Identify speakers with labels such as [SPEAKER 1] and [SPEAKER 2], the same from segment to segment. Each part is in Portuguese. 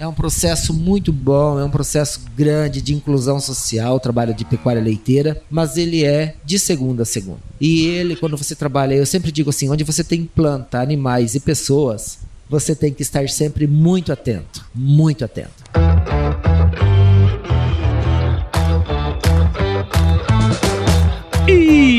[SPEAKER 1] É um processo muito bom, é um processo grande de inclusão social, trabalho de pecuária leiteira, mas ele é de segunda a segunda. E ele, quando você trabalha, eu sempre digo assim, onde você tem planta, animais e pessoas, você tem que estar sempre muito atento, muito atento.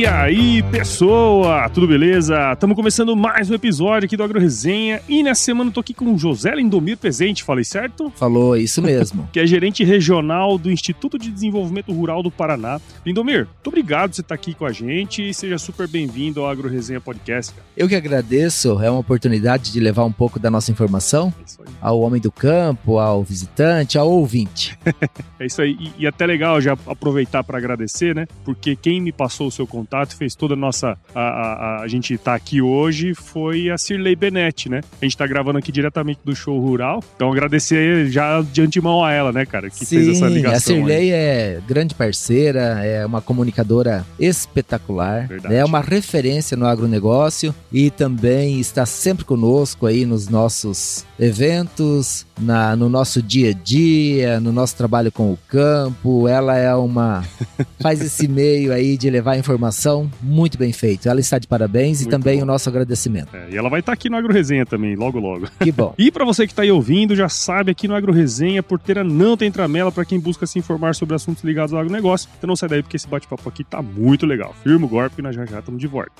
[SPEAKER 2] E aí, pessoa, tudo beleza? Estamos começando mais um episódio aqui do Agro Resenha e nessa semana eu tô aqui com o José Lindomir presente, falei certo?
[SPEAKER 1] Falou, isso mesmo.
[SPEAKER 2] que é gerente regional do Instituto de Desenvolvimento Rural do Paraná. Lindomir, muito obrigado por você estar aqui com a gente e seja super bem-vindo ao Agro Resenha Podcast. Cara.
[SPEAKER 1] Eu que agradeço, é uma oportunidade de levar um pouco da nossa informação é ao homem do campo, ao visitante, ao ouvinte.
[SPEAKER 2] é isso aí, e, e até legal já aproveitar para agradecer, né? Porque quem me passou passou o seu contato, fez toda a nossa. A, a, a gente tá aqui hoje foi a Cirlei Benetti, né? A gente tá gravando aqui diretamente do show rural. Então agradecer já de antemão a ela, né, cara, que
[SPEAKER 1] Sim,
[SPEAKER 2] fez essa ligação.
[SPEAKER 1] A Cirlei aí. é grande parceira, é uma comunicadora espetacular, Verdade. é uma referência no agronegócio e também está sempre conosco aí nos nossos eventos, na, no nosso dia a dia, no nosso trabalho com o campo. Ela é uma. faz esse meio aí de levar informação muito bem feito. Ela está de parabéns muito e também bom. o nosso agradecimento.
[SPEAKER 2] É, e ela vai estar aqui no Agro Resenha também, logo logo.
[SPEAKER 1] Que bom.
[SPEAKER 2] e para você que está aí ouvindo, já sabe aqui no Agro Resenha, porteira não tem tramela para quem busca se informar sobre assuntos ligados ao agronegócio. Então não sai daí porque esse bate-papo aqui tá muito legal. Firma o golpe e nós já já estamos de volta.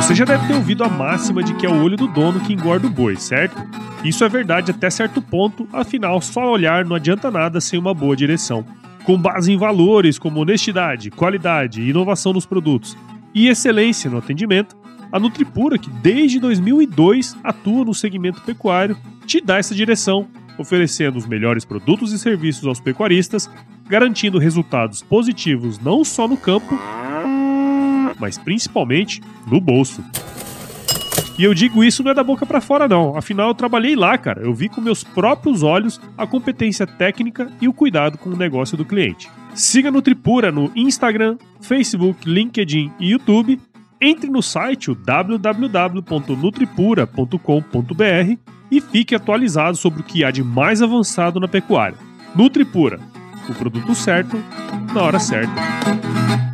[SPEAKER 2] Você já deve ter ouvido a máxima de que é o olho do dono que engorda o boi, certo? Isso é verdade até certo ponto, afinal, só olhar não adianta nada sem uma boa direção. Com base em valores como honestidade, qualidade inovação nos produtos e excelência no atendimento, a Nutripura, que desde 2002 atua no segmento pecuário, te dá essa direção, oferecendo os melhores produtos e serviços aos pecuaristas, garantindo resultados positivos não só no campo, mas principalmente no bolso. E eu digo isso não é da boca para fora não, afinal eu trabalhei lá, cara. Eu vi com meus próprios olhos a competência técnica e o cuidado com o negócio do cliente. Siga Nutripura no Instagram, Facebook, LinkedIn e YouTube. Entre no site www.nutripura.com.br e fique atualizado sobre o que há de mais avançado na pecuária. Nutripura, o produto certo na hora certa.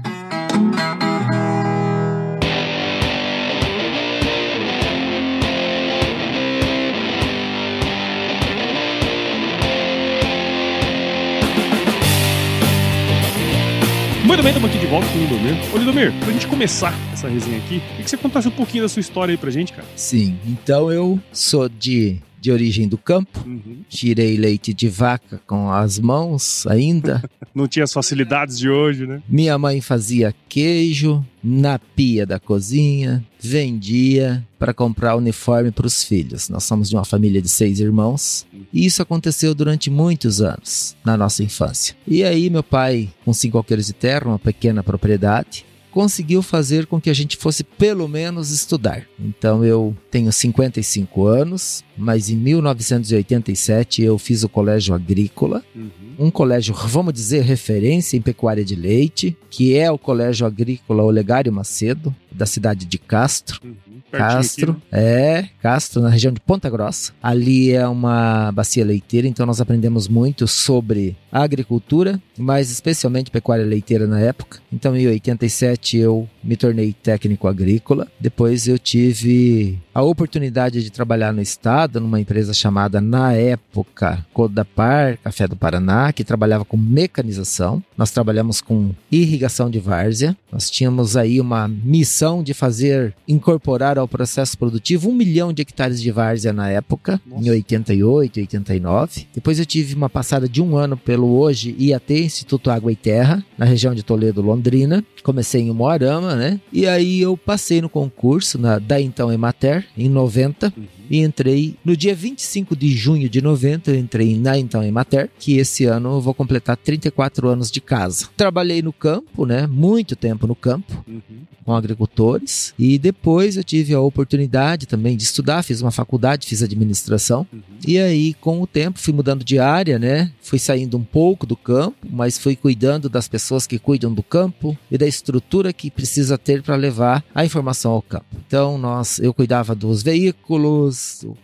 [SPEAKER 2] Muito bem, estamos aqui de volta com o Lindomir. Ô Lindomir, pra gente começar essa resenha aqui, queria que você contasse um pouquinho da sua história aí pra gente, cara.
[SPEAKER 1] Sim, então eu sou de de origem do campo. Uhum. Tirei leite de vaca com as mãos ainda.
[SPEAKER 2] Não tinha as facilidades de hoje, né?
[SPEAKER 1] Minha mãe fazia queijo na pia da cozinha, vendia para comprar uniforme para os filhos. Nós somos de uma família de seis irmãos e isso aconteceu durante muitos anos na nossa infância. E aí meu pai, com cinco alqueires de terra, uma pequena propriedade, conseguiu fazer com que a gente fosse pelo menos estudar. Então eu tenho 55 anos, mas em 1987 eu fiz o colégio agrícola, uhum. um colégio, vamos dizer, referência em pecuária de leite, que é o colégio agrícola Olegário Macedo, da cidade de Castro. Uhum. Castro, aqui, né? é, Castro, na região de Ponta Grossa. Ali é uma bacia leiteira, então nós aprendemos muito sobre agricultura, mas especialmente pecuária leiteira na época. Então, em 87 eu me tornei técnico agrícola. Depois eu tive a oportunidade de trabalhar no estado, numa empresa chamada, na época, Codapar, Café do Paraná, que trabalhava com mecanização. Nós trabalhamos com irrigação de várzea. Nós tínhamos aí uma missão de fazer, incorporar ao processo produtivo um milhão de hectares de várzea na época, Nossa. em 88, 89. Depois eu tive uma passada de um ano pelo hoje IAT, Instituto Água e Terra, na região de Toledo, Londrina. Comecei em Moarama, né? E aí eu passei no concurso na, da então Emater, em 90. Uhum e entrei no dia 25 de junho de 90, eu entrei na Então Emater, que esse ano eu vou completar 34 anos de casa. Trabalhei no campo, né? Muito tempo no campo,
[SPEAKER 2] Uhum.
[SPEAKER 1] com agricultores, e depois eu tive a oportunidade também de estudar, fiz uma faculdade, fiz administração,
[SPEAKER 2] Uhum.
[SPEAKER 1] e aí, com o tempo, fui mudando de área, né? Fui saindo um pouco do campo, mas fui cuidando das pessoas que cuidam do campo e da estrutura que precisa ter para levar a informação ao campo. Então, nós, eu cuidava dos veículos,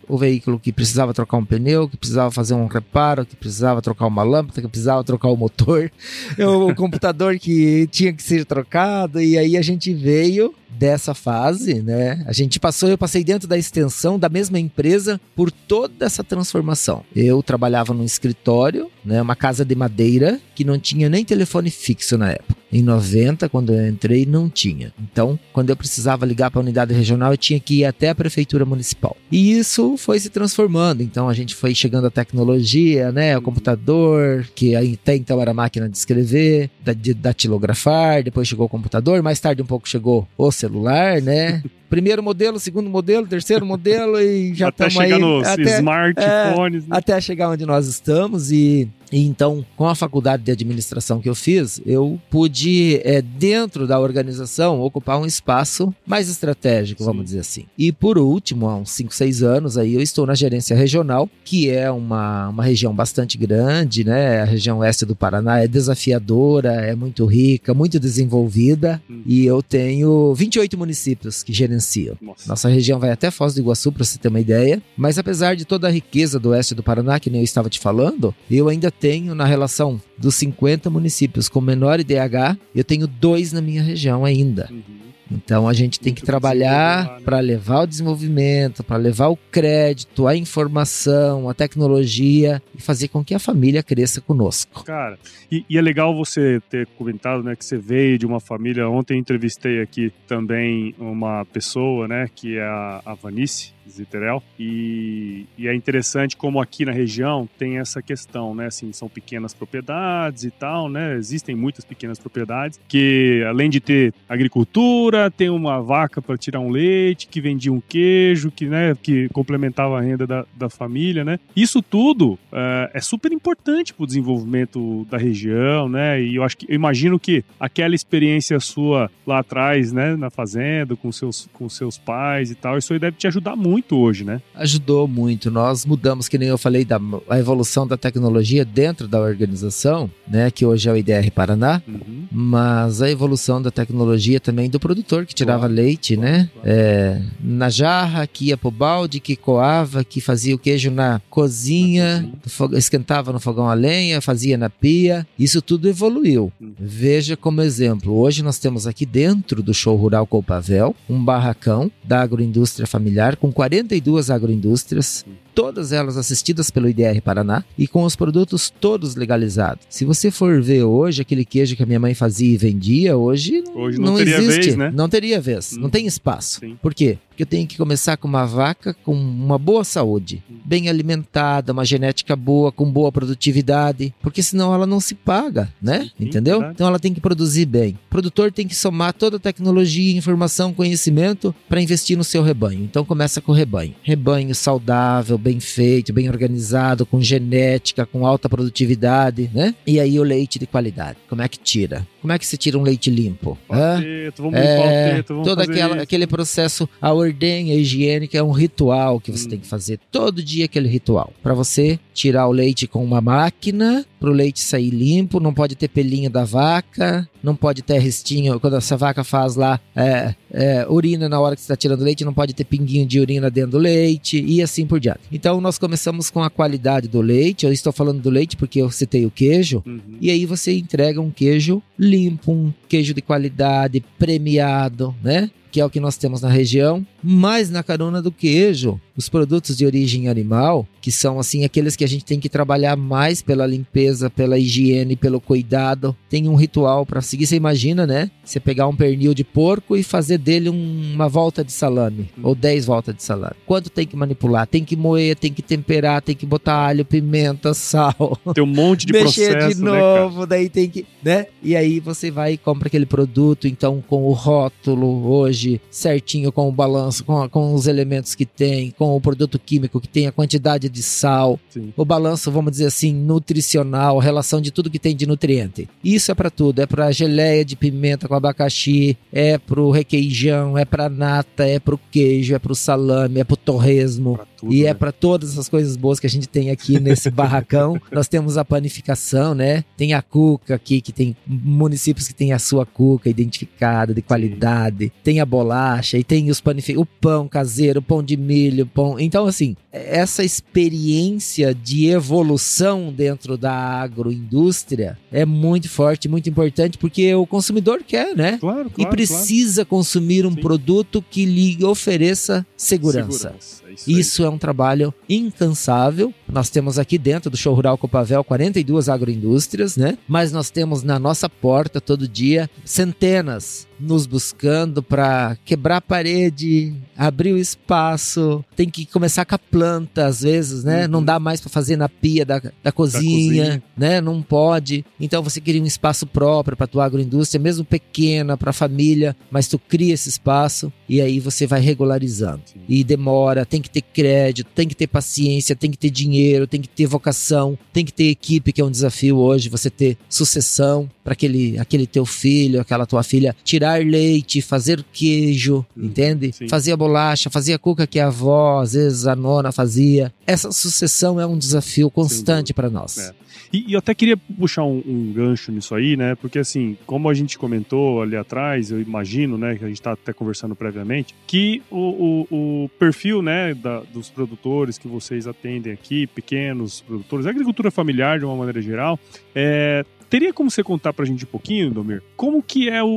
[SPEAKER 1] o, veículo que precisava trocar um pneu, que precisava fazer um reparo, que precisava trocar uma lâmpada, que precisava trocar o motor, eu- o computador que tinha que ser trocado, e aí a gente veio dessa fase, né? A gente passou, eu passei dentro da extensão da mesma empresa por toda essa transformação. Eu trabalhava num escritório, né, uma casa de madeira que não tinha nem telefone fixo na época. Em 90, quando eu entrei, não tinha. Então, quando eu precisava ligar para a unidade regional, eu tinha que ir até a prefeitura municipal. E isso foi se transformando. Então, a gente foi chegando à tecnologia, né? O computador, que até então era máquina de escrever, de datilografar, depois chegou o computador, mais tarde um pouco chegou o celular, né? Primeiro modelo, segundo modelo, terceiro modelo e já
[SPEAKER 2] até
[SPEAKER 1] estamos aí.
[SPEAKER 2] chegar nos
[SPEAKER 1] até-
[SPEAKER 2] smartphones, né?
[SPEAKER 1] até chegar onde nós estamos e, e então com a faculdade de administração que eu fiz eu pude é, dentro da organização ocupar um espaço mais estratégico vamos
[SPEAKER 2] Sim.
[SPEAKER 1] dizer assim e por último há uns 5, 6 anos aí eu estou na gerência regional que é uma, uma região bastante grande né a região oeste do Paraná é desafiadora é muito rica muito desenvolvida
[SPEAKER 2] Hum.
[SPEAKER 1] e eu tenho 28 municípios que gerenciam
[SPEAKER 2] Nossa.
[SPEAKER 1] nossa região vai até Foz do Iguaçu, para você ter uma ideia. Mas apesar de toda a riqueza do oeste do Paraná, que nem eu estava te falando, eu ainda tenho na relação dos 50 municípios com menor IDH, eu tenho dois na minha região ainda.
[SPEAKER 2] Uhum.
[SPEAKER 1] Então a gente tem
[SPEAKER 2] Muito
[SPEAKER 1] que trabalhar
[SPEAKER 2] né?
[SPEAKER 1] para levar o desenvolvimento, para levar o crédito, a informação, a tecnologia e fazer com que a família cresça conosco.
[SPEAKER 2] Cara, e, e é legal você ter comentado, né, que você veio de uma família. Ontem entrevistei aqui também uma pessoa, né, que é a, a Vanice Ziterel, e, e é interessante como aqui na região tem essa questão, né, assim, são pequenas propriedades e tal, né, existem muitas pequenas propriedades que, além de ter agricultura, tem uma vaca para tirar um leite, que vendia um queijo, que, né, que complementava a renda da, da família, né, isso tudo eh, é super importante para o desenvolvimento da região, né? E eu acho que eu imagino que aquela experiência sua lá atrás, né, na fazenda, com seus com seus pais e tal, isso aí deve te ajudar muito hoje, né?
[SPEAKER 1] ajudou muito. Nós mudamos, que nem eu falei, da a evolução da tecnologia dentro da organização, né? Que hoje é o IDR Paraná.
[SPEAKER 2] Uhum.
[SPEAKER 1] Mas a evolução da tecnologia também do produtor que tirava
[SPEAKER 2] Claro,
[SPEAKER 1] leite,
[SPEAKER 2] claro,
[SPEAKER 1] né?
[SPEAKER 2] claro.
[SPEAKER 1] É, na jarra, que ia pro balde, que coava, que fazia o queijo na cozinha,
[SPEAKER 2] Na cozinha.
[SPEAKER 1] esquentava no fogão a lenha, fazia na pia. Isso tudo evoluiu.
[SPEAKER 2] Uhum.
[SPEAKER 1] Veja como exemplo, hoje nós temos aqui dentro do show rural Copavel um barracão da agroindústria familiar com 42 agroindústrias, todas elas assistidas pelo IDR Paraná e com os produtos todos legalizados. Se você for ver hoje aquele queijo que a minha mãe fazia e vendia, hoje não,
[SPEAKER 2] Hoje não teria
[SPEAKER 1] existe,
[SPEAKER 2] vez, né?
[SPEAKER 1] não teria vez,
[SPEAKER 2] Hum.
[SPEAKER 1] não tem espaço.
[SPEAKER 2] Sim.
[SPEAKER 1] Por quê? Porque eu tenho que começar com uma vaca com uma boa saúde,
[SPEAKER 2] Hum.
[SPEAKER 1] bem alimentada, uma genética boa, com boa produtividade, porque senão ela não se paga, né?
[SPEAKER 2] Sim,
[SPEAKER 1] Entendeu?
[SPEAKER 2] verdade.
[SPEAKER 1] Então ela tem que produzir bem. O produtor tem que somar toda a tecnologia, informação, conhecimento para investir no seu rebanho. Então começa com o rebanho. Rebanho saudável, bem feito, bem organizado, com genética, com alta produtividade, né? E aí o leite de qualidade. Como é que tira? Como é que se tira um leite limpo? Hã?
[SPEAKER 2] Teto, vamos
[SPEAKER 1] É,
[SPEAKER 2] teto, vamos
[SPEAKER 1] todo aquela, aquele processo, a ordenha higiênica é um ritual que você
[SPEAKER 2] Hum.
[SPEAKER 1] tem que fazer todo dia aquele ritual. Para você tirar o leite com uma máquina, para o leite sair limpo, não pode ter pelinho da vaca, não pode ter restinho, quando essa vaca faz lá é, é, urina na hora que você está tirando leite, não pode ter pinguinho de urina dentro do leite e assim por diante. Então nós começamos com a qualidade do leite, eu estou falando do leite porque eu citei o queijo,
[SPEAKER 2] Uhum.
[SPEAKER 1] e aí você entrega um queijo limpo, um queijo de qualidade, premiado, né? Que é o que nós temos na região. Mas na carona do queijo, os produtos de origem animal, que são assim aqueles que a gente tem que trabalhar mais pela limpeza, pela higiene, pelo cuidado, tem um ritual para seguir. Você imagina, né? Você pegar um pernil de porco e fazer dele um- uma volta de salame,
[SPEAKER 2] Hum.
[SPEAKER 1] ou 10 voltas de salame. Quanto tem que manipular? Tem que moer, tem que temperar, tem que botar alho, pimenta, sal
[SPEAKER 2] Tem um monte de
[SPEAKER 1] mexer
[SPEAKER 2] processo,
[SPEAKER 1] de
[SPEAKER 2] né,
[SPEAKER 1] novo, daí tem que, né? E aí você vai e compra aquele produto, então com o rótulo hoje certinho com o balanço, com, com os elementos que tem, com o produto químico que tem, a quantidade de sal,
[SPEAKER 2] Sim.
[SPEAKER 1] o balanço, vamos dizer assim, nutricional, relação de tudo que tem de nutriente. Isso é para tudo, é para geleia de pimenta com abacaxi, é pro requeijão, é para nata, é pro queijo, é pro salame, é pro torresmo.
[SPEAKER 2] Pra tudo,
[SPEAKER 1] E é
[SPEAKER 2] né?
[SPEAKER 1] para todas essas coisas boas que a gente tem aqui nesse barracão. Nós temos a panificação, né? Tem a cuca aqui, que tem municípios que tem a sua cuca identificada, de qualidade. Tem a bolacha e tem os panific... o pão caseiro, o pão de milho, pão. Então, assim, essa experiência de evolução dentro da agroindústria é muito forte, muito importante, porque o consumidor quer, né?
[SPEAKER 2] Claro, claro.
[SPEAKER 1] e precisa consumir um
[SPEAKER 2] Sim.
[SPEAKER 1] produto que lhe ofereça
[SPEAKER 2] claro.
[SPEAKER 1] segurança.
[SPEAKER 2] Isso.
[SPEAKER 1] Isso é um trabalho incansável. Nós temos aqui dentro do Show Rural Copavel 42 agroindústrias, né? Mas nós temos na nossa porta todo dia centenas nos buscando para quebrar a parede, abrir o espaço. Tem que começar com a planta às vezes, né?
[SPEAKER 2] Uhum.
[SPEAKER 1] Não dá mais para fazer na pia da, da, cozinha,
[SPEAKER 2] cozinha.
[SPEAKER 1] né? Não pode. Então você cria um espaço próprio para tua agroindústria, mesmo pequena, para a família, mas tu cria esse espaço e aí você vai regularizando
[SPEAKER 2] Sim.
[SPEAKER 1] e demora, tem que ter crédito, tem que ter paciência, tem que ter dinheiro, tem que ter vocação, tem que ter equipe, que é um desafio hoje, você ter sucessão para aquele, aquele teu filho, aquela tua filha tirar leite, fazer queijo,
[SPEAKER 2] Hum,
[SPEAKER 1] entende?
[SPEAKER 2] sim.
[SPEAKER 1] Fazer a bolacha, fazer a cuca que a avó, às vezes a nona fazia. Essa sucessão é um desafio constante para nós.
[SPEAKER 2] É. E, e eu até queria puxar um, um gancho nisso aí, né? Porque assim, como a gente comentou ali atrás, eu imagino, né, que a gente tá até conversando previamente, que o, o, o perfil, né, da- dos produtores que vocês atendem aqui, pequenos produtores, agricultura familiar de uma maneira geral, é, Teria como você contar pra gente um pouquinho, Domir, como que é o,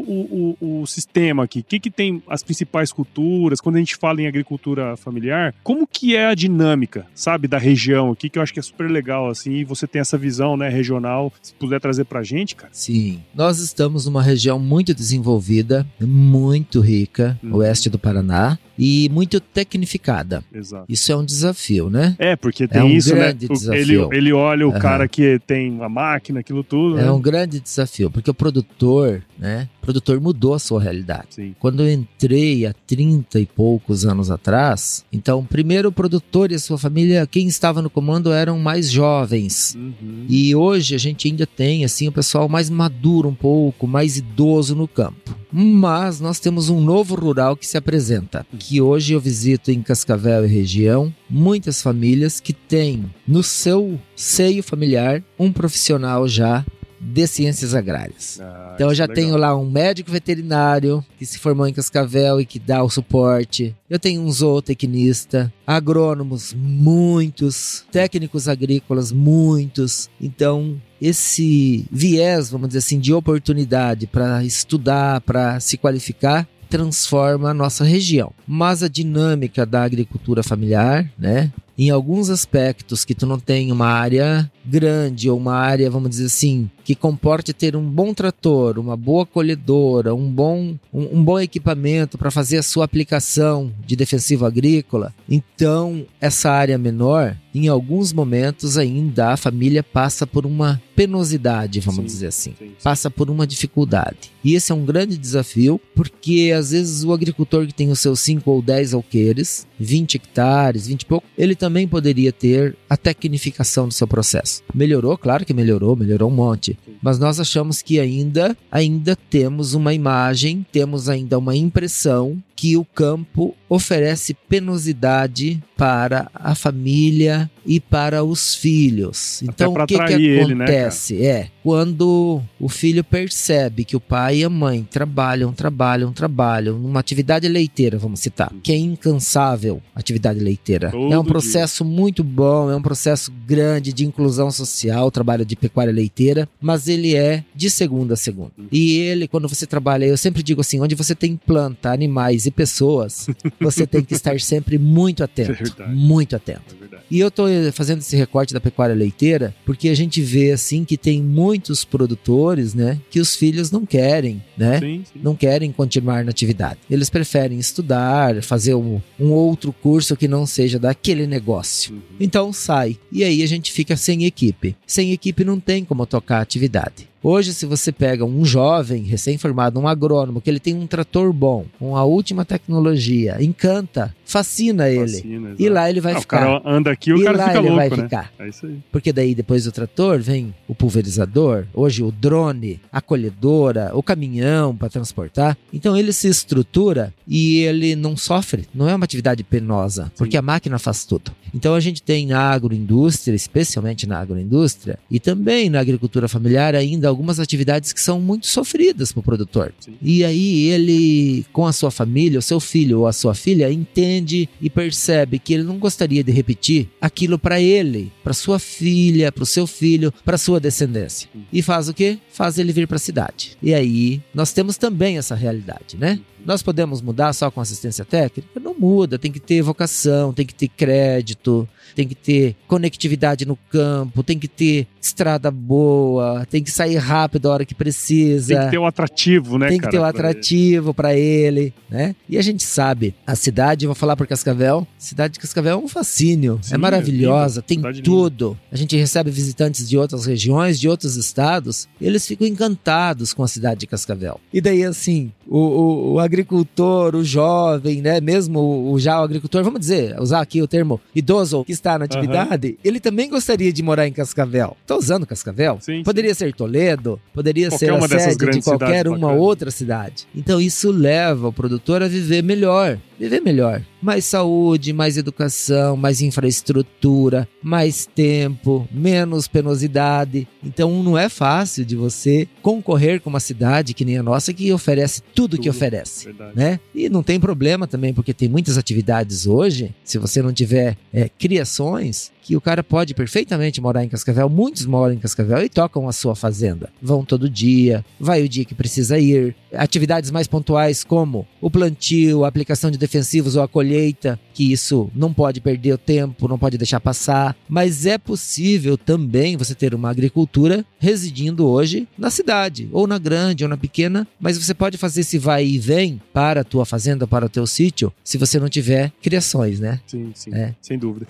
[SPEAKER 2] o, o, sistema aqui? O que, que tem as principais culturas? Quando a gente fala em agricultura familiar, como que é a dinâmica, sabe, da região aqui, que eu acho que é super legal, assim, e você tem essa visão, né, regional, se puder trazer pra gente, cara.
[SPEAKER 1] Sim, nós estamos numa região muito desenvolvida, muito rica,
[SPEAKER 2] Uhum.
[SPEAKER 1] oeste do Paraná, e muito tecnificada.
[SPEAKER 2] Exato.
[SPEAKER 1] Isso é um desafio, né?
[SPEAKER 2] É, porque tem
[SPEAKER 1] um
[SPEAKER 2] isso, né?
[SPEAKER 1] grande
[SPEAKER 2] O- Ele,
[SPEAKER 1] desafio.
[SPEAKER 2] ele olha o
[SPEAKER 1] Aham.
[SPEAKER 2] cara que tem a máquina, aquilo tudo, né?
[SPEAKER 1] É um grande desafio, porque o produtor, né? O produtor mudou a sua realidade.
[SPEAKER 2] Sim.
[SPEAKER 1] Quando eu entrei há 30 e poucos anos atrás, então, primeiro o produtor e a sua família, quem estava no comando eram mais jovens.
[SPEAKER 2] Uhum.
[SPEAKER 1] E hoje a gente ainda tem assim o pessoal mais maduro um pouco, mais idoso no campo. Mas nós temos um novo rural que se apresenta, que hoje eu visito em Cascavel e região, muitas famílias que têm no seu seio familiar um profissional já de ciências agrárias.
[SPEAKER 2] Ah,
[SPEAKER 1] Então eu já
[SPEAKER 2] é
[SPEAKER 1] tenho lá um médico veterinário que se formou em Cascavel e que dá o suporte. Eu tenho um zootecnista, agrônomos muitos, técnicos agrícolas muitos. Então esse viés, vamos dizer assim, de oportunidade para estudar, para se qualificar, transforma a nossa região. Mas a dinâmica da agricultura familiar, né? Em alguns aspectos que tu não tem uma área grande ou uma área, vamos dizer assim, que comporte ter um bom trator, uma boa colhedora, um bom, um, um bom equipamento para fazer a sua aplicação de defensivo agrícola, então essa área menor, em alguns momentos ainda a família passa por uma penosidade, vamos
[SPEAKER 2] Sim.
[SPEAKER 1] dizer assim
[SPEAKER 2] Sim, sim.
[SPEAKER 1] passa por uma dificuldade. E esse é um grande desafio, porque às vezes o agricultor que tem os seus 5 ou 10 alqueires, 20 hectares, 20 e pouco, ele também poderia ter a tecnificação do seu processo. Melhorou, claro que melhorou, melhorou um monte. Mas nós achamos que ainda, ainda temos uma imagem, temos ainda uma impressão que o campo oferece penosidade para a família e para os filhos. Então o que, que
[SPEAKER 2] atrair ele, né,
[SPEAKER 1] acontece? é quando o filho percebe que o pai e a mãe trabalham, trabalham, trabalham numa atividade leiteira, vamos citar, que é incansável, atividade leiteira.
[SPEAKER 2] Todo
[SPEAKER 1] é um
[SPEAKER 2] dia.
[SPEAKER 1] processo muito bom, é um processo grande de inclusão social, trabalho de pecuária leiteira, mas ele é de segunda a segunda. E ele, quando você trabalha, eu sempre digo assim, onde você tem planta, animais e pessoas, você tem que estar sempre muito atento,
[SPEAKER 2] É
[SPEAKER 1] muito atento.
[SPEAKER 2] É.
[SPEAKER 1] E eu tô fazendo esse recorte da pecuária leiteira porque a gente vê assim que tem muitos produtores, né, que os filhos não querem, né?
[SPEAKER 2] Sim, sim.
[SPEAKER 1] Não querem continuar na atividade. Eles preferem estudar, fazer um, um outro curso que não seja daquele negócio.
[SPEAKER 2] Uhum.
[SPEAKER 1] Então sai. E aí a gente fica sem equipe. Sem equipe não tem como tocar a atividade. Hoje, se você pega um jovem recém-formado, um agrônomo, que ele tem um trator bom, com a última tecnologia, encanta, fascina ele.
[SPEAKER 2] Fascina,
[SPEAKER 1] e lá ele vai
[SPEAKER 2] Ah,
[SPEAKER 1] ficar.
[SPEAKER 2] O cara anda aqui o
[SPEAKER 1] e
[SPEAKER 2] cara
[SPEAKER 1] lá
[SPEAKER 2] fica
[SPEAKER 1] ele
[SPEAKER 2] louco,
[SPEAKER 1] vai
[SPEAKER 2] né?
[SPEAKER 1] ficar.
[SPEAKER 2] É isso aí.
[SPEAKER 1] Porque daí depois do trator vem o pulverizador, hoje o drone, a colhedora, o caminhão para transportar. Então ele se estrutura e ele não sofre. Não é uma atividade penosa, porque a máquina faz tudo. Então a gente tem na agroindústria, especialmente na agroindústria, e também na agricultura familiar ainda algumas atividades que são muito sofridas para o produtor.
[SPEAKER 2] Sim.
[SPEAKER 1] E aí ele, com a sua família, o seu filho ou a sua filha, entende e percebe que ele não gostaria de repetir aquilo para ele, para sua filha, para o seu filho, para sua descendência. E faz o quê? Faz ele vir para a cidade. E aí nós temos também essa realidade, né? Nós podemos mudar só com assistência técnica? Não muda, tem que ter vocação, tem que ter crédito, tem que ter conectividade no campo, tem que ter estrada boa, tem que sair rápido a hora que precisa
[SPEAKER 2] Tem que ter um atrativo, né,
[SPEAKER 1] tem que
[SPEAKER 2] cara?
[SPEAKER 1] ter um atrativo para ele, né? E a gente sabe, a cidade, vou falar por Cascavel, cidade de Cascavel é um fascínio,
[SPEAKER 2] Sim,
[SPEAKER 1] é maravilhosa,
[SPEAKER 2] linda,
[SPEAKER 1] tem
[SPEAKER 2] cidade linda.
[SPEAKER 1] tudo. A gente recebe visitantes de outras regiões, de outros estados, eles ficam encantados com a cidade de Cascavel. E daí, assim, o, o- o agricultor, o jovem, né? Mesmo o, o já o agricultor, vamos dizer, usar aqui o termo idoso que está na atividade, ele também gostaria de morar em Cascavel. Tô usando Cascavel?
[SPEAKER 2] Sim.
[SPEAKER 1] Poderia ser Toledo, poderia
[SPEAKER 2] Qualquer
[SPEAKER 1] ser a sede de qualquer uma
[SPEAKER 2] bacanas.
[SPEAKER 1] outra cidade. Então isso leva o produtor a viver melhor, viver melhor. Mais saúde, mais educação, mais infraestrutura, mais tempo, menos penosidade. Então não é fácil de você concorrer com uma cidade que nem a nossa que oferece tudo, que
[SPEAKER 2] Tudo.
[SPEAKER 1] oferece.
[SPEAKER 2] Verdade.
[SPEAKER 1] Né? E não tem problema também, porque tem muitas atividades hoje, se você não tiver é, criações, que o cara pode perfeitamente morar em Cascavel. Muitos moram em Cascavel e tocam a sua fazenda. Vão todo dia, vai o dia que precisa ir. Atividades mais pontuais como o plantio, a aplicação de defensivos ou a colheita, que isso não pode perder o tempo, não pode deixar passar. Mas é possível também você ter uma agricultura residindo hoje na cidade, ou na grande, ou na pequena, mas você pode fazer esse vai e vem para a tua fazenda, para o teu sítio, se você não tiver criações, né?
[SPEAKER 2] Sim, sim.
[SPEAKER 1] É.
[SPEAKER 2] Sem dúvida.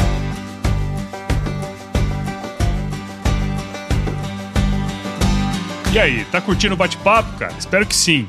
[SPEAKER 2] E aí, tá curtindo o bate-papo, cara? Espero que sim.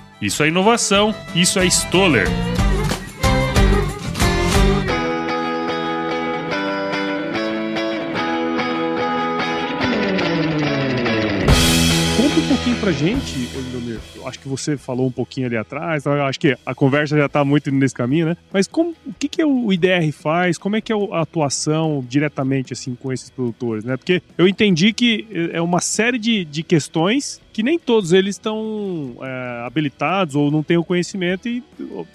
[SPEAKER 2] Isso é inovação, isso é Stoller. Conta um pouquinho pra gente, Leonir. Eu acho que você falou um pouquinho ali atrás, acho que a conversa já tá muito nesse caminho, né? Mas como, o que, que o IDR faz? Como é que é a atuação diretamente assim com esses produtores, né? Porque eu entendi que é uma série de, de questões que nem todos eles estão é, habilitados ou não têm o conhecimento e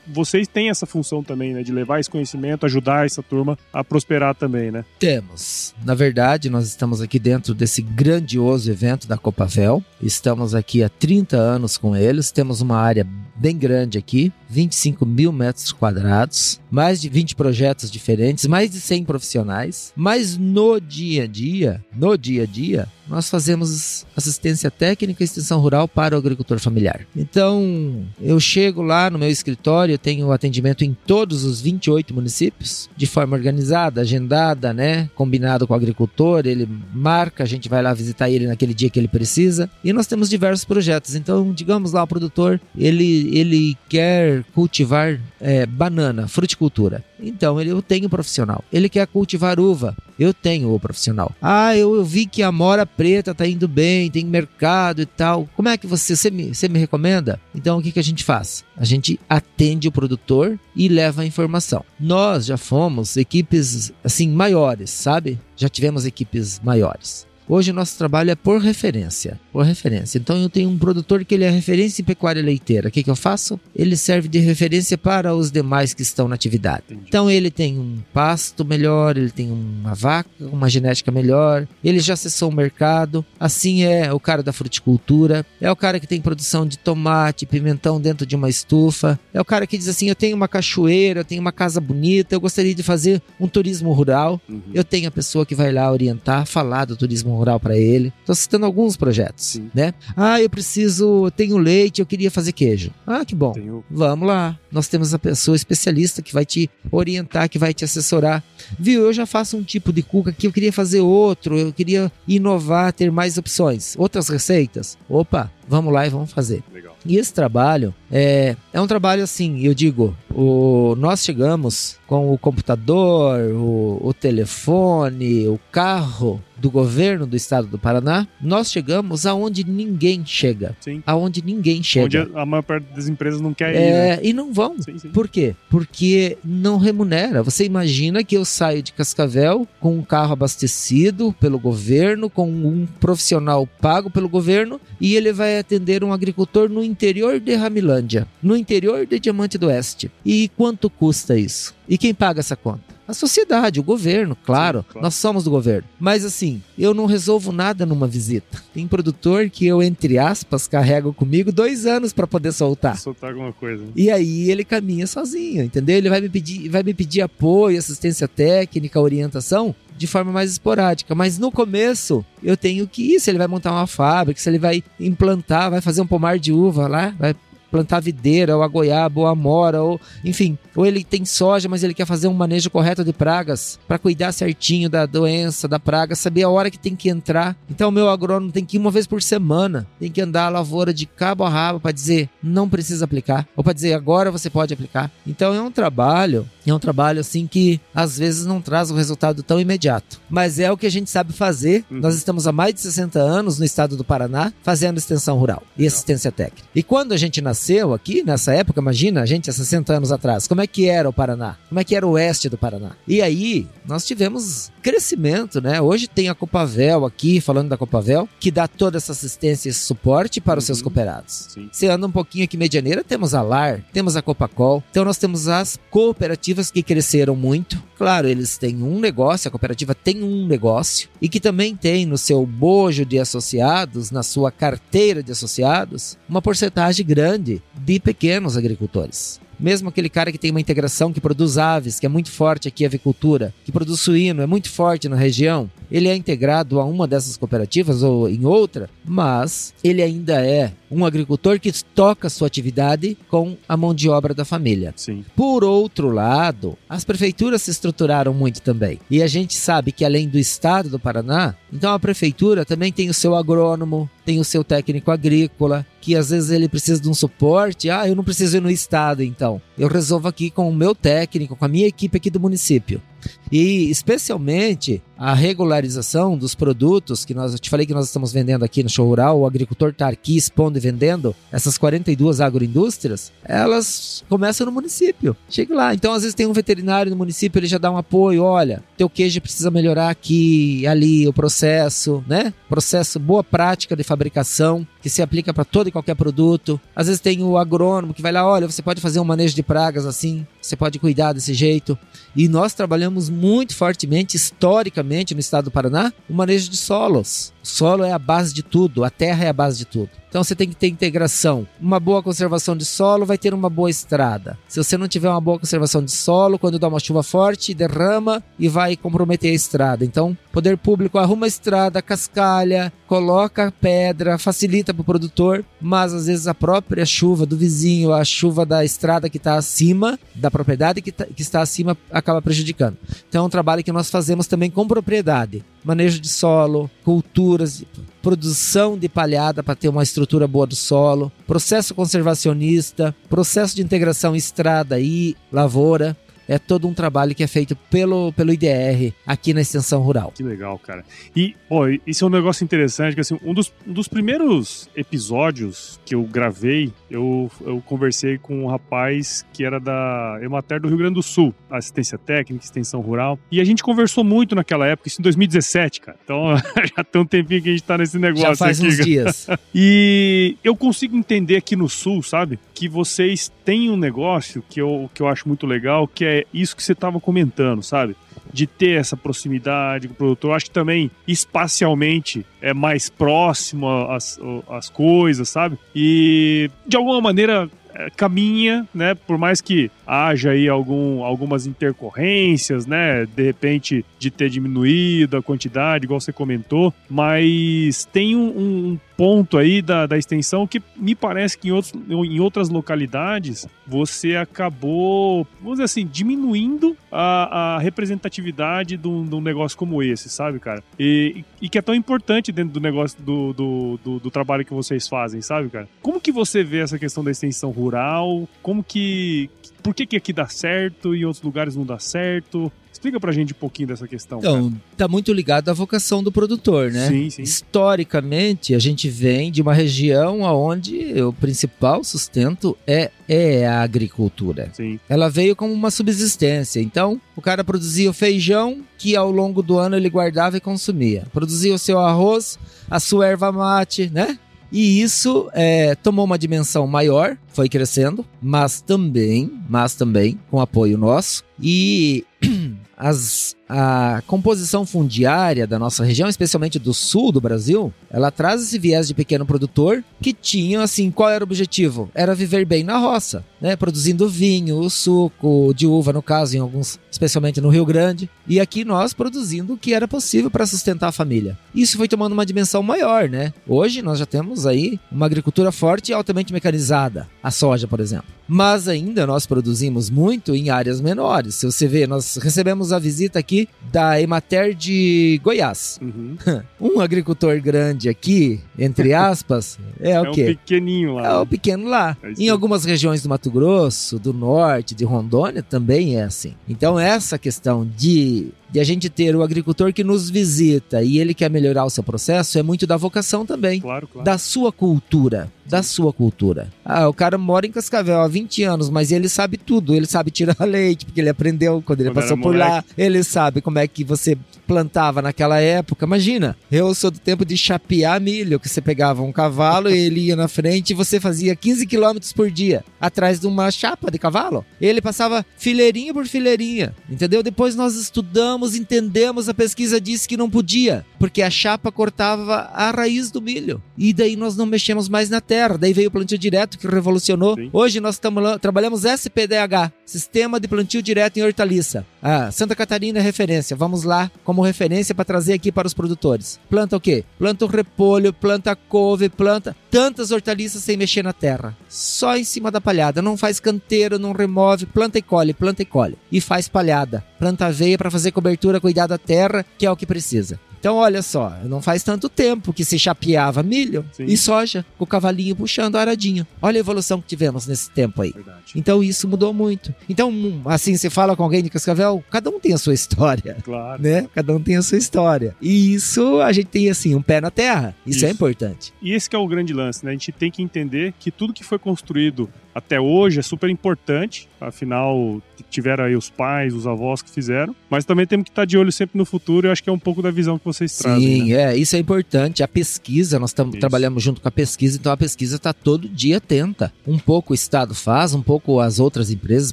[SPEAKER 2] vocês têm essa função também, né? De levar esse conhecimento, ajudar essa turma a prosperar também, né?
[SPEAKER 1] Temos. Na verdade, nós estamos aqui dentro desse grandioso evento da Copavel. Estamos aqui há 30 anos com eles. Temos uma área bem grande aqui, 25 mil metros quadrados, mais de 20 projetos diferentes, mais de 100 profissionais. Mas no dia a dia, no dia a dia, nós fazemos assistência técnica extensão rural para o agricultor familiar. Então, eu chego lá no meu escritório, tenho atendimento em todos os 28 municípios, de forma organizada, agendada, né? Combinado com o agricultor, ele marca, a gente vai lá visitar ele naquele dia que ele precisa. E nós temos diversos projetos. Então, digamos lá, o produtor, ele, ele quer cultivar é, banana, fruticultura. Então, ele, eu tenho um profissional. Ele quer cultivar uva. Eu tenho o profissional. Ah, eu, eu vi que a mora preta tá indo bem, tem mercado e tal. Como é que você, você me, você me recomenda? Então o que, que a gente faz? A gente atende o produtor e leva a informação. Nós já fomos equipes assim maiores, sabe? Já tivemos equipes maiores. Hoje o nosso trabalho é por referência, por referência. Então eu tenho um produtor que ele é referência em pecuária leiteira. O que, que eu faço? Ele serve de referência para os demais que estão na atividade. Então ele tem um pasto melhor, ele tem uma vaca, uma genética melhor, ele já acessou o mercado. Assim é o cara da fruticultura, é o cara que tem produção de tomate, pimentão dentro de uma estufa, é o cara que diz assim: eu tenho uma cachoeira, eu tenho uma casa bonita, eu gostaria de fazer um turismo rural. Uhum. Eu tenho a pessoa que vai lá orientar, falar do turismo rural para ele. Estou citando alguns projetos, Sim. né? Ah, eu preciso, tenho leite, eu queria fazer queijo. Ah, que bom. Tenho... Vamos lá. Nós temos a pessoa especialista que vai te orientar, que vai te assessorar. Viu? Eu já faço um tipo de cuca que eu queria fazer outro, eu queria inovar, ter mais opções, outras receitas. Opa, vamos lá e vamos fazer. Legal. E esse trabalho é, é um trabalho assim, eu digo, o, nós chegamos com o computador, o, o telefone, o carro do governo do estado do Paraná, nós chegamos aonde ninguém chega. Sim. Aonde ninguém chega.
[SPEAKER 2] Onde a maior parte das empresas não quer ir.
[SPEAKER 1] É, né? E não vão. Sim, sim. Por quê? Porque não remunera. Você imagina que eu saio de Cascavel com um carro abastecido pelo governo, com um profissional pago pelo governo, e ele vai atender um agricultor no interior de Ramilândia, no interior de Diamante do Oeste. E quanto custa isso? E quem paga essa conta? A sociedade, o governo, claro, Sim, claro, nós somos do governo. Mas assim, eu não resolvo nada numa visita. Tem produtor que eu, entre aspas, carrego comigo dois anos para poder soltar.
[SPEAKER 2] Soltar alguma coisa.
[SPEAKER 1] E aí ele caminha sozinho, entendeu? Ele vai me pedir, vai me pedir apoio, assistência técnica, orientação de forma mais esporádica. Mas no começo, eu tenho que ir. Se ele vai montar uma fábrica, se ele vai implantar, vai fazer um pomar de uva lá, vai plantar videira, ou a goiaba, ou a mora, ou enfim, ou ele tem soja, mas ele quer fazer um manejo correto de pragas para cuidar certinho da doença, da praga, saber a hora que tem que entrar. Então o meu agrônomo tem que ir uma vez por semana, tem que andar a lavoura de cabo a rabo para dizer não precisa aplicar, ou para dizer agora você pode aplicar. Então é um trabalho, é um trabalho assim que às vezes não traz o um resultado tão imediato, mas é o que a gente sabe fazer. Uhum. Nós estamos há mais de 60 anos no estado do Paraná fazendo extensão rural e assistência técnica. E quando a gente nasceu aqui nessa época, imagina, a gente há 60 anos atrás, como é que era o Paraná? Como é que era o oeste do Paraná? E aí, nós tivemos crescimento, né? Hoje tem a Copavel aqui, falando da Copavel, que dá toda essa assistência e suporte para uhum. os seus uhum. cooperados. Sim. Você anda um pouquinho aqui Medianeira, temos a LAR, temos a Copacol. Então nós temos as cooperativas que cresceram muito. Claro, eles têm um negócio, a cooperativa tem um negócio e que também tem no seu bojo de associados, na sua carteira de associados, uma porcentagem grande de pequenos agricultores. Mesmo aquele cara que tem uma integração que produz aves, que é muito forte aqui a avicultura, que produz suíno, é muito forte na região, ele é integrado a uma dessas cooperativas ou em outra, mas ele ainda é um agricultor que toca sua atividade com a mão de obra da família. Sim. Por outro lado, as prefeituras se estruturaram muito também. E a gente sabe que além do estado do Paraná, então a prefeitura também tem o seu agrônomo, tem o seu técnico agrícola, que às vezes ele precisa de um suporte. Ah, eu não preciso ir no estado, então. Eu resolvo aqui com o meu técnico, com a minha equipe aqui do município. E especialmente a regularização dos produtos que nós eu te falei que nós estamos vendendo aqui no show rural, o agricultor está aqui expondo e vendendo essas 42 agroindústrias, elas começam no município. Chega lá. Então, às vezes tem um veterinário no município, ele já dá um apoio, olha, teu queijo precisa melhorar aqui, ali, o processo, né? Processo, boa prática de fabricação que se aplica para todo e qualquer produto. Às vezes tem o agrônomo que vai lá, olha, você pode fazer um manejo de pragas assim, você pode cuidar desse jeito. E nós trabalhamos muito fortemente, historicamente, no estado do Paraná, o manejo de solos. O solo é a base de tudo, a terra é a base de tudo. Então você tem que ter integração. Uma boa conservação de solo vai ter uma boa estrada. Se você não tiver uma boa conservação de solo, quando dá uma chuva forte, derrama e vai comprometer a estrada. Então, poder público arruma a estrada, cascalha, coloca pedra, facilita para o produtor, mas às vezes a própria chuva do vizinho, a chuva da estrada que está acima, da propriedade que, tá, que está acima, acaba prejudicando. Então é um trabalho que nós fazemos também com propriedade. Manejo de solo, culturas, produção de palhada para ter uma estrutura boa do solo, processo conservacionista, processo de integração estrada e lavoura. É todo um trabalho que é feito pelo, pelo IDR aqui na extensão rural.
[SPEAKER 2] Que legal, cara. E, ó, isso é um negócio interessante, que assim, um dos, um dos primeiros episódios que eu gravei, eu, eu conversei com um rapaz que era da Emater do Rio Grande do Sul, assistência técnica, extensão rural, e a gente conversou muito naquela época, isso em 2017, cara. Então, já tem um tempinho que a gente tá nesse negócio
[SPEAKER 1] Já faz
[SPEAKER 2] aqui.
[SPEAKER 1] uns
[SPEAKER 2] cara.
[SPEAKER 1] dias.
[SPEAKER 2] E eu consigo entender aqui no Sul, sabe? Que vocês têm um negócio que eu, que eu acho muito legal, que é isso que você estava comentando, sabe? De ter essa proximidade com o produtor. Acho que também espacialmente é mais próximo às, às coisas, sabe? E de alguma maneira é, caminha, né? Por mais que haja aí algum, algumas intercorrências, né? De repente de ter diminuído a quantidade, igual você comentou, mas tem um, um ponto aí da, da extensão que me parece que em, outros, em outras localidades você acabou, vamos dizer assim, diminuindo a, a representatividade de um, de um negócio como esse, sabe, cara? E, e que é tão importante dentro do negócio do, do, do, do trabalho que vocês fazem, sabe, cara? Como que você vê essa questão da extensão rural? Como que. Por que, que aqui dá certo e em outros lugares não dá certo? Explica pra gente um pouquinho dessa questão.
[SPEAKER 1] Então,
[SPEAKER 2] cara.
[SPEAKER 1] tá muito ligado à vocação do produtor, né?
[SPEAKER 2] Sim, sim.
[SPEAKER 1] Historicamente, a gente vem de uma região onde o principal sustento é, é a agricultura.
[SPEAKER 2] Sim.
[SPEAKER 1] Ela veio como uma subsistência. Então, o cara produzia o feijão, que ao longo do ano ele guardava e consumia. Produzia o seu arroz, a sua erva mate, né? E isso é, tomou uma dimensão maior, foi crescendo, mas também, mas também com apoio nosso. E as, a composição fundiária da nossa região, especialmente do sul do Brasil, ela traz esse viés de pequeno produtor que tinha, assim, qual era o objetivo? Era viver bem na roça, né? Produzindo vinho, suco de uva, no caso, em alguns, especialmente no Rio Grande. E aqui nós produzindo o que era possível para sustentar a família. Isso foi tomando uma dimensão maior, né? Hoje nós já temos aí uma agricultura forte e altamente mecanizada. A soja, por exemplo. Mas ainda nós produzimos muito em áreas menores. Se você vê, nós recebemos a visita aqui da Emater de Goiás.
[SPEAKER 2] Uhum.
[SPEAKER 1] Um agricultor grande aqui, entre aspas, é,
[SPEAKER 2] É
[SPEAKER 1] o
[SPEAKER 2] um
[SPEAKER 1] quê?
[SPEAKER 2] pequeninho lá.
[SPEAKER 1] É o
[SPEAKER 2] né?
[SPEAKER 1] pequeno lá.
[SPEAKER 2] É
[SPEAKER 1] Em algumas regiões do Mato Grosso, do norte, de Rondônia, também é assim. Então, essa questão de, de a gente ter o agricultor que nos visita e ele quer melhorar o seu processo é muito da vocação também.
[SPEAKER 2] Claro, claro.
[SPEAKER 1] Da sua cultura. Da sua cultura. Ah, o cara mora em Cascavel há 20 anos, mas ele sabe tudo. Ele sabe tirar leite, porque ele aprendeu quando ele
[SPEAKER 2] Quando
[SPEAKER 1] passou por lá. Ele sabe como é que você plantava naquela época. Imagina, eu sou do tempo de chapear milho, que você pegava um cavalo e ele ia na frente e você fazia 15 quilômetros por dia atrás de uma chapa de cavalo. Ele passava fileirinha por fileirinha, entendeu? Depois nós estudamos, entendemos, a pesquisa disse que não podia, porque a chapa cortava a raiz do milho. E daí nós não mexemos mais na terra. Daí veio o plantio direto que revolucionou.
[SPEAKER 2] Sim.
[SPEAKER 1] Hoje nós tamo trabalhamos SPDH, Sistema de Plantio Direto em Hortaliça. Ah, Santa Catarina é referência. Vamos lá como referência para trazer aqui para os produtores. Planta o quê? Planta o repolho, planta couve, planta tantas hortaliças sem mexer na terra. Só em cima da palhada. Não faz canteiro, não remove. Planta e colhe, planta e colhe. E faz palhada. Planta aveia para fazer cobertura, cuidar da terra, que é o que precisa. Então, olha só, não faz tanto tempo que se chapeava milho
[SPEAKER 2] Sim.
[SPEAKER 1] e soja, com o cavalinho puxando aradinho. Olha a evolução que tivemos nesse tempo aí.
[SPEAKER 2] Verdade.
[SPEAKER 1] Então isso mudou muito. Então, hum, assim, você fala com alguém de Cascavel, cada um tem a sua história,
[SPEAKER 2] Claro.
[SPEAKER 1] né? Cada um tem a sua história. E isso a gente tem assim, um pé na terra. Isso, é
[SPEAKER 2] Isso.
[SPEAKER 1] importante.
[SPEAKER 2] E esse que é o grande lance, né? A gente tem que entender que tudo que foi construído até hoje é super importante, afinal tiveram aí os pais, os avós que fizeram, mas também temos que estar de olho sempre no futuro, e eu acho que é um pouco da visão que vocês trazem,
[SPEAKER 1] Sim,
[SPEAKER 2] né?
[SPEAKER 1] é, isso é importante. A pesquisa, nós tam- trabalhamos junto com a pesquisa, então a pesquisa está todo dia atenta. Um pouco o Estado faz, um pouco as outras empresas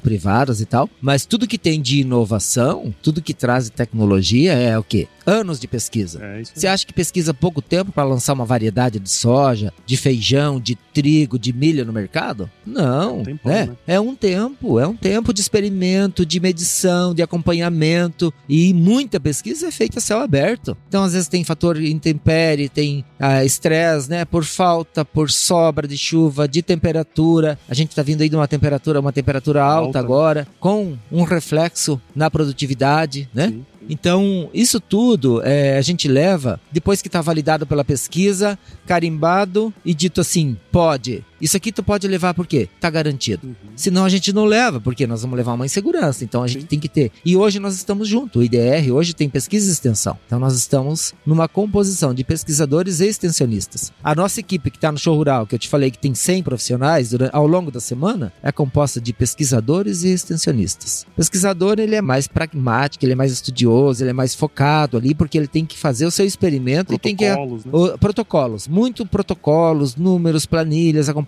[SPEAKER 1] privadas e tal, mas tudo que tem de inovação, tudo que traz tecnologia é o quê? Anos de pesquisa.
[SPEAKER 2] É.
[SPEAKER 1] Você acha que pesquisa pouco tempo para lançar uma variedade de soja, de feijão, de trigo, de milho no mercado? Não,
[SPEAKER 2] Um tempão,
[SPEAKER 1] né?
[SPEAKER 2] né?
[SPEAKER 1] É um tempo, é um tempo de experimento, de medição, de acompanhamento e muita pesquisa é feita a céu aberto. Então, às vezes tem fator intempérie, tem ah, estresse, né? Por falta, por sobra de chuva, de temperatura. A gente está vindo aí de uma temperatura, uma temperatura alta,
[SPEAKER 2] Alta.
[SPEAKER 1] agora, com um reflexo na produtividade, né?
[SPEAKER 2] Sim.
[SPEAKER 1] Então, isso tudo é, a gente leva depois que está validado pela pesquisa, carimbado e dito assim: pode. Isso aqui tu pode levar por quê? Tá garantido.
[SPEAKER 2] Uhum.
[SPEAKER 1] Senão a gente não leva, porque nós vamos levar uma insegurança. Então a gente
[SPEAKER 2] Sim.
[SPEAKER 1] tem que ter. E hoje nós estamos juntos. O IDR hoje tem pesquisa e extensão. Então nós estamos numa composição de pesquisadores e extensionistas. A nossa equipe que está no show rural, que eu te falei que tem 100 profissionais durante, ao longo da semana, é composta de pesquisadores e extensionistas. Pesquisador ele é mais pragmático, ele é mais estudioso, ele é mais focado ali, porque ele tem que fazer o seu experimento e tem que
[SPEAKER 2] Protocolos, né?
[SPEAKER 1] o- protocolos, muito protocolos, números, planilhas, acompanhamento,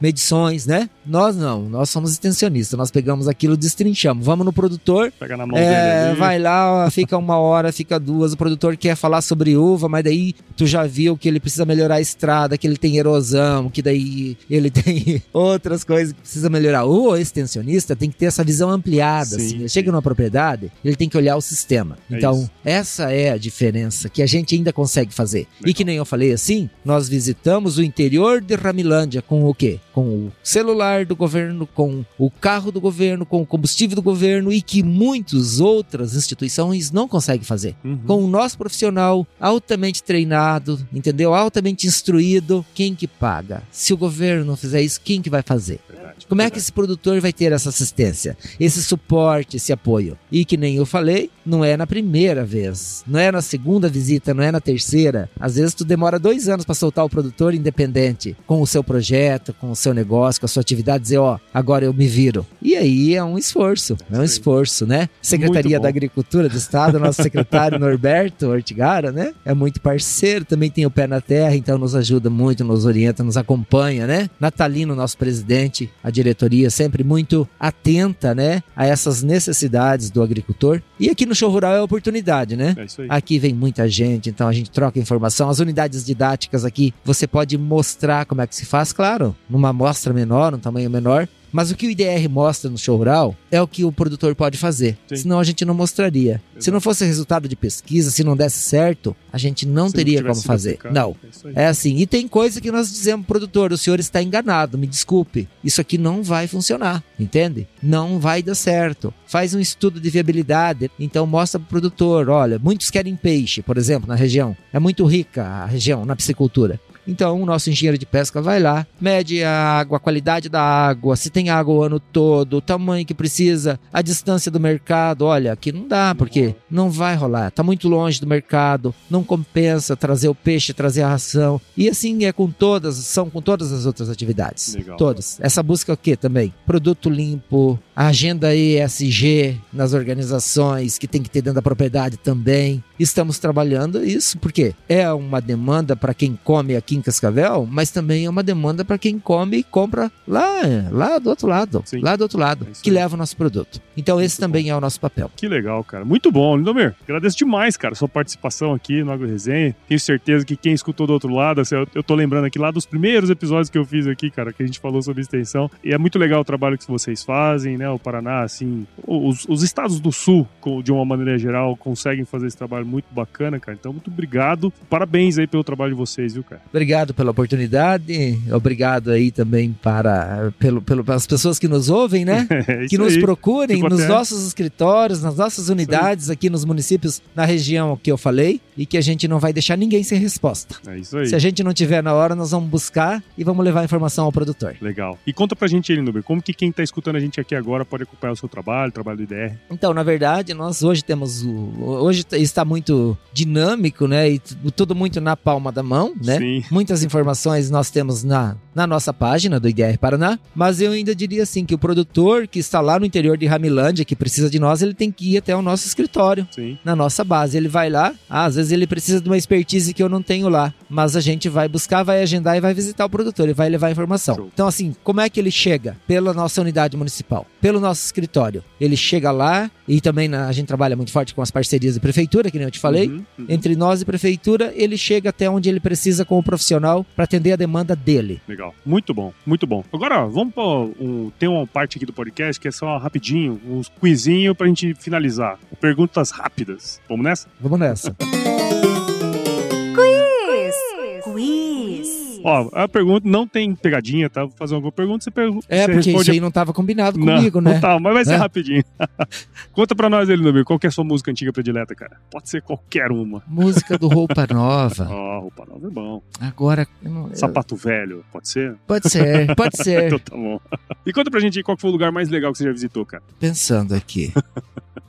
[SPEAKER 1] medições, né? Nós não, nós somos extensionistas, nós pegamos aquilo, destrinchamos, vamos no produtor,
[SPEAKER 2] Pega na mão
[SPEAKER 1] é,
[SPEAKER 2] dele
[SPEAKER 1] vai lá, fica uma hora, fica duas, o produtor quer falar sobre uva, mas daí tu já viu que ele precisa melhorar a estrada, que ele tem erosão, que daí ele tem outras coisas que precisa melhorar. O extensionista tem que ter essa visão ampliada,
[SPEAKER 2] Sim,
[SPEAKER 1] assim. Ele chega numa propriedade, ele tem que olhar o sistema.
[SPEAKER 2] É
[SPEAKER 1] então,
[SPEAKER 2] isso.
[SPEAKER 1] essa é a diferença que a gente ainda consegue fazer. E que nem eu falei assim, nós visitamos o interior de Ramilândia com o quê? Com o celular do governo, com o carro do governo, com o combustível do governo e que muitas outras instituições não conseguem fazer.
[SPEAKER 2] Uhum.
[SPEAKER 1] Com o nosso profissional altamente treinado, entendeu? Altamente instruído, quem que paga? Se o governo não fizer isso, quem que vai fazer?
[SPEAKER 2] Verdade,
[SPEAKER 1] Como é que esse produtor vai ter essa assistência, esse suporte, esse apoio? E que nem eu falei, não é na primeira vez, não é na segunda visita, não é na terceira. Às vezes tu demora dois anos para soltar o produtor independente com o seu projeto, com o seu negócio, com a sua atividade, dizer, ó, agora eu me viro. E aí é um esforço, é um esforço, né? Secretaria da Agricultura do Estado, nosso secretário Norberto Ortigara, né? É muito parceiro, também tem o pé na terra, então nos ajuda muito, nos orienta, nos acompanha, né? Natalino, nosso presidente, a diretoria sempre muito atenta, né? A essas necessidades do agricultor. E aqui no show rural é oportunidade, né?
[SPEAKER 2] É isso aí.
[SPEAKER 1] Aqui vem muita gente, então a gente troca informação. As unidades didáticas aqui, você pode mostrar como é que se faz, claro, numa amostra menor, num tamanho menor. Mas o que o IDR mostra no show rural é o que o produtor pode fazer.
[SPEAKER 2] Sim.
[SPEAKER 1] Senão a gente não mostraria. Se
[SPEAKER 2] Exato.
[SPEAKER 1] não fosse resultado de pesquisa, se não desse certo, a gente não
[SPEAKER 2] Se
[SPEAKER 1] teria
[SPEAKER 2] tivesse
[SPEAKER 1] como fazer.
[SPEAKER 2] aplicado,
[SPEAKER 1] Não.
[SPEAKER 2] É.
[SPEAKER 1] É assim. E tem coisa que nós dizemos pro produtor: o senhor está enganado, me desculpe. Isso aqui não vai funcionar, entende? Não vai dar certo. Faz um estudo de viabilidade, então mostra pro produtor: olha, muitos querem peixe, por exemplo, na região. É muito rica a região na piscicultura. Então, o nosso engenheiro de pesca vai lá, mede a água, a qualidade da água, se tem água o ano todo, o tamanho que precisa, a distância do mercado. Olha, aqui não dá, porque não vai rolar. Tá muito longe do mercado, não compensa trazer o peixe, trazer a ração. E assim é com todas, são com todas as outras atividades.
[SPEAKER 2] Legal.
[SPEAKER 1] Todas. Essa busca é o quê também? Produto limpo, a agenda ESG nas organizações, que tem que ter dentro da propriedade também. Estamos trabalhando isso porque é uma demanda para quem come aqui em Cascavel, mas também é uma demanda para quem come e compra lá, lá do outro lado,
[SPEAKER 2] Sim.
[SPEAKER 1] lá do outro lado,
[SPEAKER 2] É
[SPEAKER 1] que leva o nosso produto. Então esse
[SPEAKER 2] Muito
[SPEAKER 1] também é o nosso papel.
[SPEAKER 2] Que legal, cara. Muito bom, Lindomir. Agradeço demais, cara, sua participação aqui no Agro Resenha. Tenho certeza que quem escutou do outro lado, assim, eu, eu tô lembrando aqui lá dos primeiros episódios que eu fiz aqui, cara, que a gente falou sobre extensão. E é muito legal o trabalho que vocês fazem, né? O Paraná, assim, os, os estados do sul, de uma maneira geral, conseguem fazer esse trabalho muito bacana, cara. Então, muito obrigado. Parabéns aí pelo trabalho de vocês, viu, cara?
[SPEAKER 1] Obrigado pela oportunidade, obrigado aí também para pelo, pelo, pelas pessoas que nos ouvem, né?
[SPEAKER 2] É
[SPEAKER 1] que nos
[SPEAKER 2] aí.
[SPEAKER 1] procurem nos
[SPEAKER 2] até-
[SPEAKER 1] nossos escritórios, nas nossas unidades aqui nos municípios, na região que eu falei, e que a gente não vai deixar ninguém sem resposta.
[SPEAKER 2] É isso aí.
[SPEAKER 1] Se a gente não tiver na hora, nós vamos buscar e vamos levar a informação ao produtor.
[SPEAKER 2] Legal. E conta pra gente Lindomir, como que quem tá escutando a gente aqui agora pode acompanhar o seu trabalho, o trabalho do IDR?
[SPEAKER 1] Então, na verdade, nós hoje temos o. Hoje está muito dinâmico, né? E tudo muito na palma da mão, né?
[SPEAKER 2] Sim.
[SPEAKER 1] Muitas informações nós temos na, na nossa página do IDR Paraná, mas eu ainda diria assim que o produtor que está lá no interior de Ramilândia, que precisa de nós, ele tem que ir até o nosso escritório,
[SPEAKER 2] Sim.
[SPEAKER 1] na nossa base. Ele vai lá, ah, às vezes ele precisa de uma expertise que eu não tenho lá, mas a gente vai buscar, vai agendar e vai visitar o produtor e vai levar a informação.
[SPEAKER 2] Show.
[SPEAKER 1] Então, assim, como é que ele chega? Pela nossa unidade municipal, pelo nosso escritório. Ele chega lá e também na- a gente trabalha muito forte com as parcerias de prefeitura, que nem eu te falei.
[SPEAKER 2] Uhum, uhum.
[SPEAKER 1] Entre nós e prefeitura, ele chega até onde ele precisa com o profissional para atender a demanda dele.
[SPEAKER 2] Legal. Muito bom, muito bom. Agora, vamos para um. Tem uma parte aqui do podcast que é só rapidinho, uns quizinho pra gente finalizar. Perguntas rápidas. Vamos nessa?
[SPEAKER 1] Vamos nessa.
[SPEAKER 2] Ó, a pergunta não tem pegadinha, tá? Vou fazer uma pergunta, você pergunta.
[SPEAKER 1] É,
[SPEAKER 2] você
[SPEAKER 1] porque
[SPEAKER 2] responde
[SPEAKER 1] isso aí não tava combinado comigo,
[SPEAKER 2] não,
[SPEAKER 1] né?
[SPEAKER 2] Não tá, mas vai ser
[SPEAKER 1] É.
[SPEAKER 2] rapidinho. Conta pra nós, Elindomir, qual que é a sua música antiga predileta, cara? Pode ser qualquer uma.
[SPEAKER 1] Música do Roupa Nova.
[SPEAKER 2] Ó, roupa nova é bom.
[SPEAKER 1] Agora, não- eu-
[SPEAKER 2] Sapato velho, pode ser?
[SPEAKER 1] pode ser, pode ser.
[SPEAKER 2] Então tá bom. E conta pra gente aí qual foi o lugar mais legal que você já visitou, cara.
[SPEAKER 1] Pensando aqui.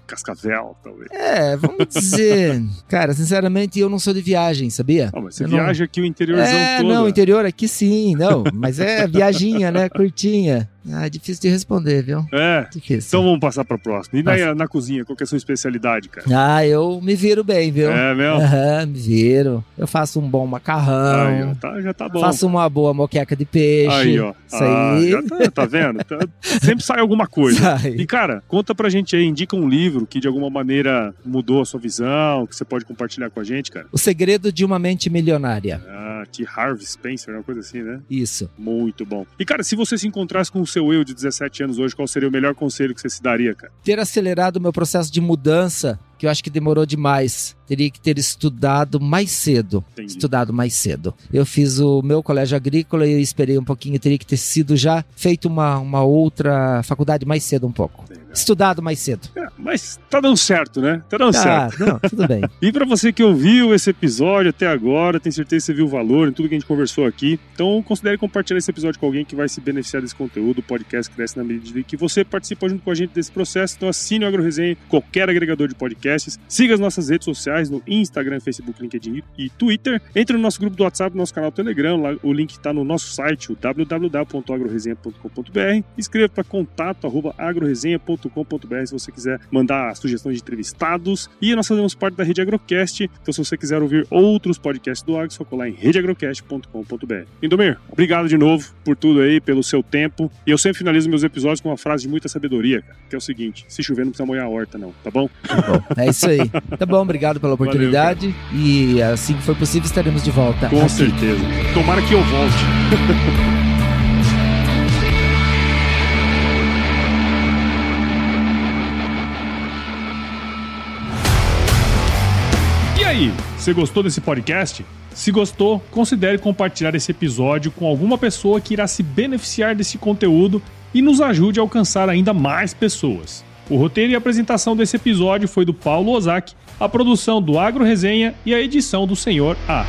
[SPEAKER 2] Cascavel, talvez.
[SPEAKER 1] É, vamos dizer. Cara, sinceramente, eu não sou de viagem, sabia?
[SPEAKER 2] Ah, mas você
[SPEAKER 1] Eu não-
[SPEAKER 2] viaja aqui o interiorzão
[SPEAKER 1] É,
[SPEAKER 2] todo.
[SPEAKER 1] não, interior aqui sim, não. Mas é viaginha, né? Curtinha. Ah, difícil de responder, viu?
[SPEAKER 2] É.
[SPEAKER 1] Difícil.
[SPEAKER 2] Então vamos passar pra próxima. E na, na cozinha, qual que é a sua especialidade, cara?
[SPEAKER 1] Ah, eu me viro bem, viu?
[SPEAKER 2] É mesmo?
[SPEAKER 1] Aham, me viro. Eu faço um bom macarrão.
[SPEAKER 2] Aí, ó, tá, já tá bom.
[SPEAKER 1] Faço uma boa moqueca de peixe.
[SPEAKER 2] Aí, ó.
[SPEAKER 1] Isso
[SPEAKER 2] Ah,
[SPEAKER 1] aí.
[SPEAKER 2] já tá, tá vendo? Tá- sempre sai alguma coisa.
[SPEAKER 1] Sai.
[SPEAKER 2] E, cara, conta pra gente aí, indica um livro que de alguma maneira mudou a sua visão, que você pode compartilhar com a gente, cara.
[SPEAKER 1] O segredo de uma mente milionária.
[SPEAKER 2] Ah, T. Harvey Spencer, uma coisa assim, né?
[SPEAKER 1] Isso.
[SPEAKER 2] Muito bom. E, cara, se você se encontrasse com o seu eu de 17 anos hoje, qual seria o melhor conselho que você se daria, cara?
[SPEAKER 1] Ter acelerado o meu processo de mudança, que eu acho que demorou demais. Teria que ter estudado mais cedo.
[SPEAKER 2] Entendi.
[SPEAKER 1] Estudado mais cedo. Eu fiz o meu colégio agrícola e eu esperei um pouquinho. Teria que ter sido já feito uma, uma outra faculdade mais cedo um pouco. Estudado mais cedo.
[SPEAKER 2] É, mas tá dando certo, né? Tá dando certo.
[SPEAKER 1] Ah, não, tudo bem.
[SPEAKER 2] E pra você que ouviu esse episódio até agora, tenho certeza que você viu o valor em tudo que a gente conversou aqui. Então considere compartilhar esse episódio com alguém que vai se beneficiar desse conteúdo. O podcast cresce na medida que você participa junto com a gente desse processo. Então assine o Agro Resenha, em qualquer agregador de podcasts. Siga as nossas redes sociais no Instagram, Facebook, LinkedIn e Twitter. Entre no nosso grupo do WhatsApp, no nosso canal Telegram. Lá, o link está no nosso site, o www.agroresenha.com.br. Escreva para contato arroba agroresenha.com.br se você quiser mandar sugestões de entrevistados. E nós fazemos parte da Rede Agrocast. Então, se você quiser ouvir outros podcasts do Agro, só colar em redeagrocast.com.br. Indomir, obrigado de novo por tudo aí, pelo seu tempo. E eu sempre finalizo meus episódios com uma frase de muita sabedoria, cara, que é o seguinte: se chover, não precisa molhar a horta, não, tá bom?
[SPEAKER 1] Tá bom. É isso aí. Tá bom, obrigado pela oportunidade. e assim que for possível, estaremos de volta.
[SPEAKER 2] Com
[SPEAKER 1] aqui.
[SPEAKER 2] certeza. Tomara que eu volte. E aí, você gostou desse podcast? Se gostou, considere compartilhar esse episódio com alguma pessoa que irá se beneficiar desse conteúdo e nos ajude a alcançar ainda mais pessoas. O roteiro e apresentação desse episódio foi do Paulo Ozaki, a produção do Agro Resenha e a edição do Senhor A.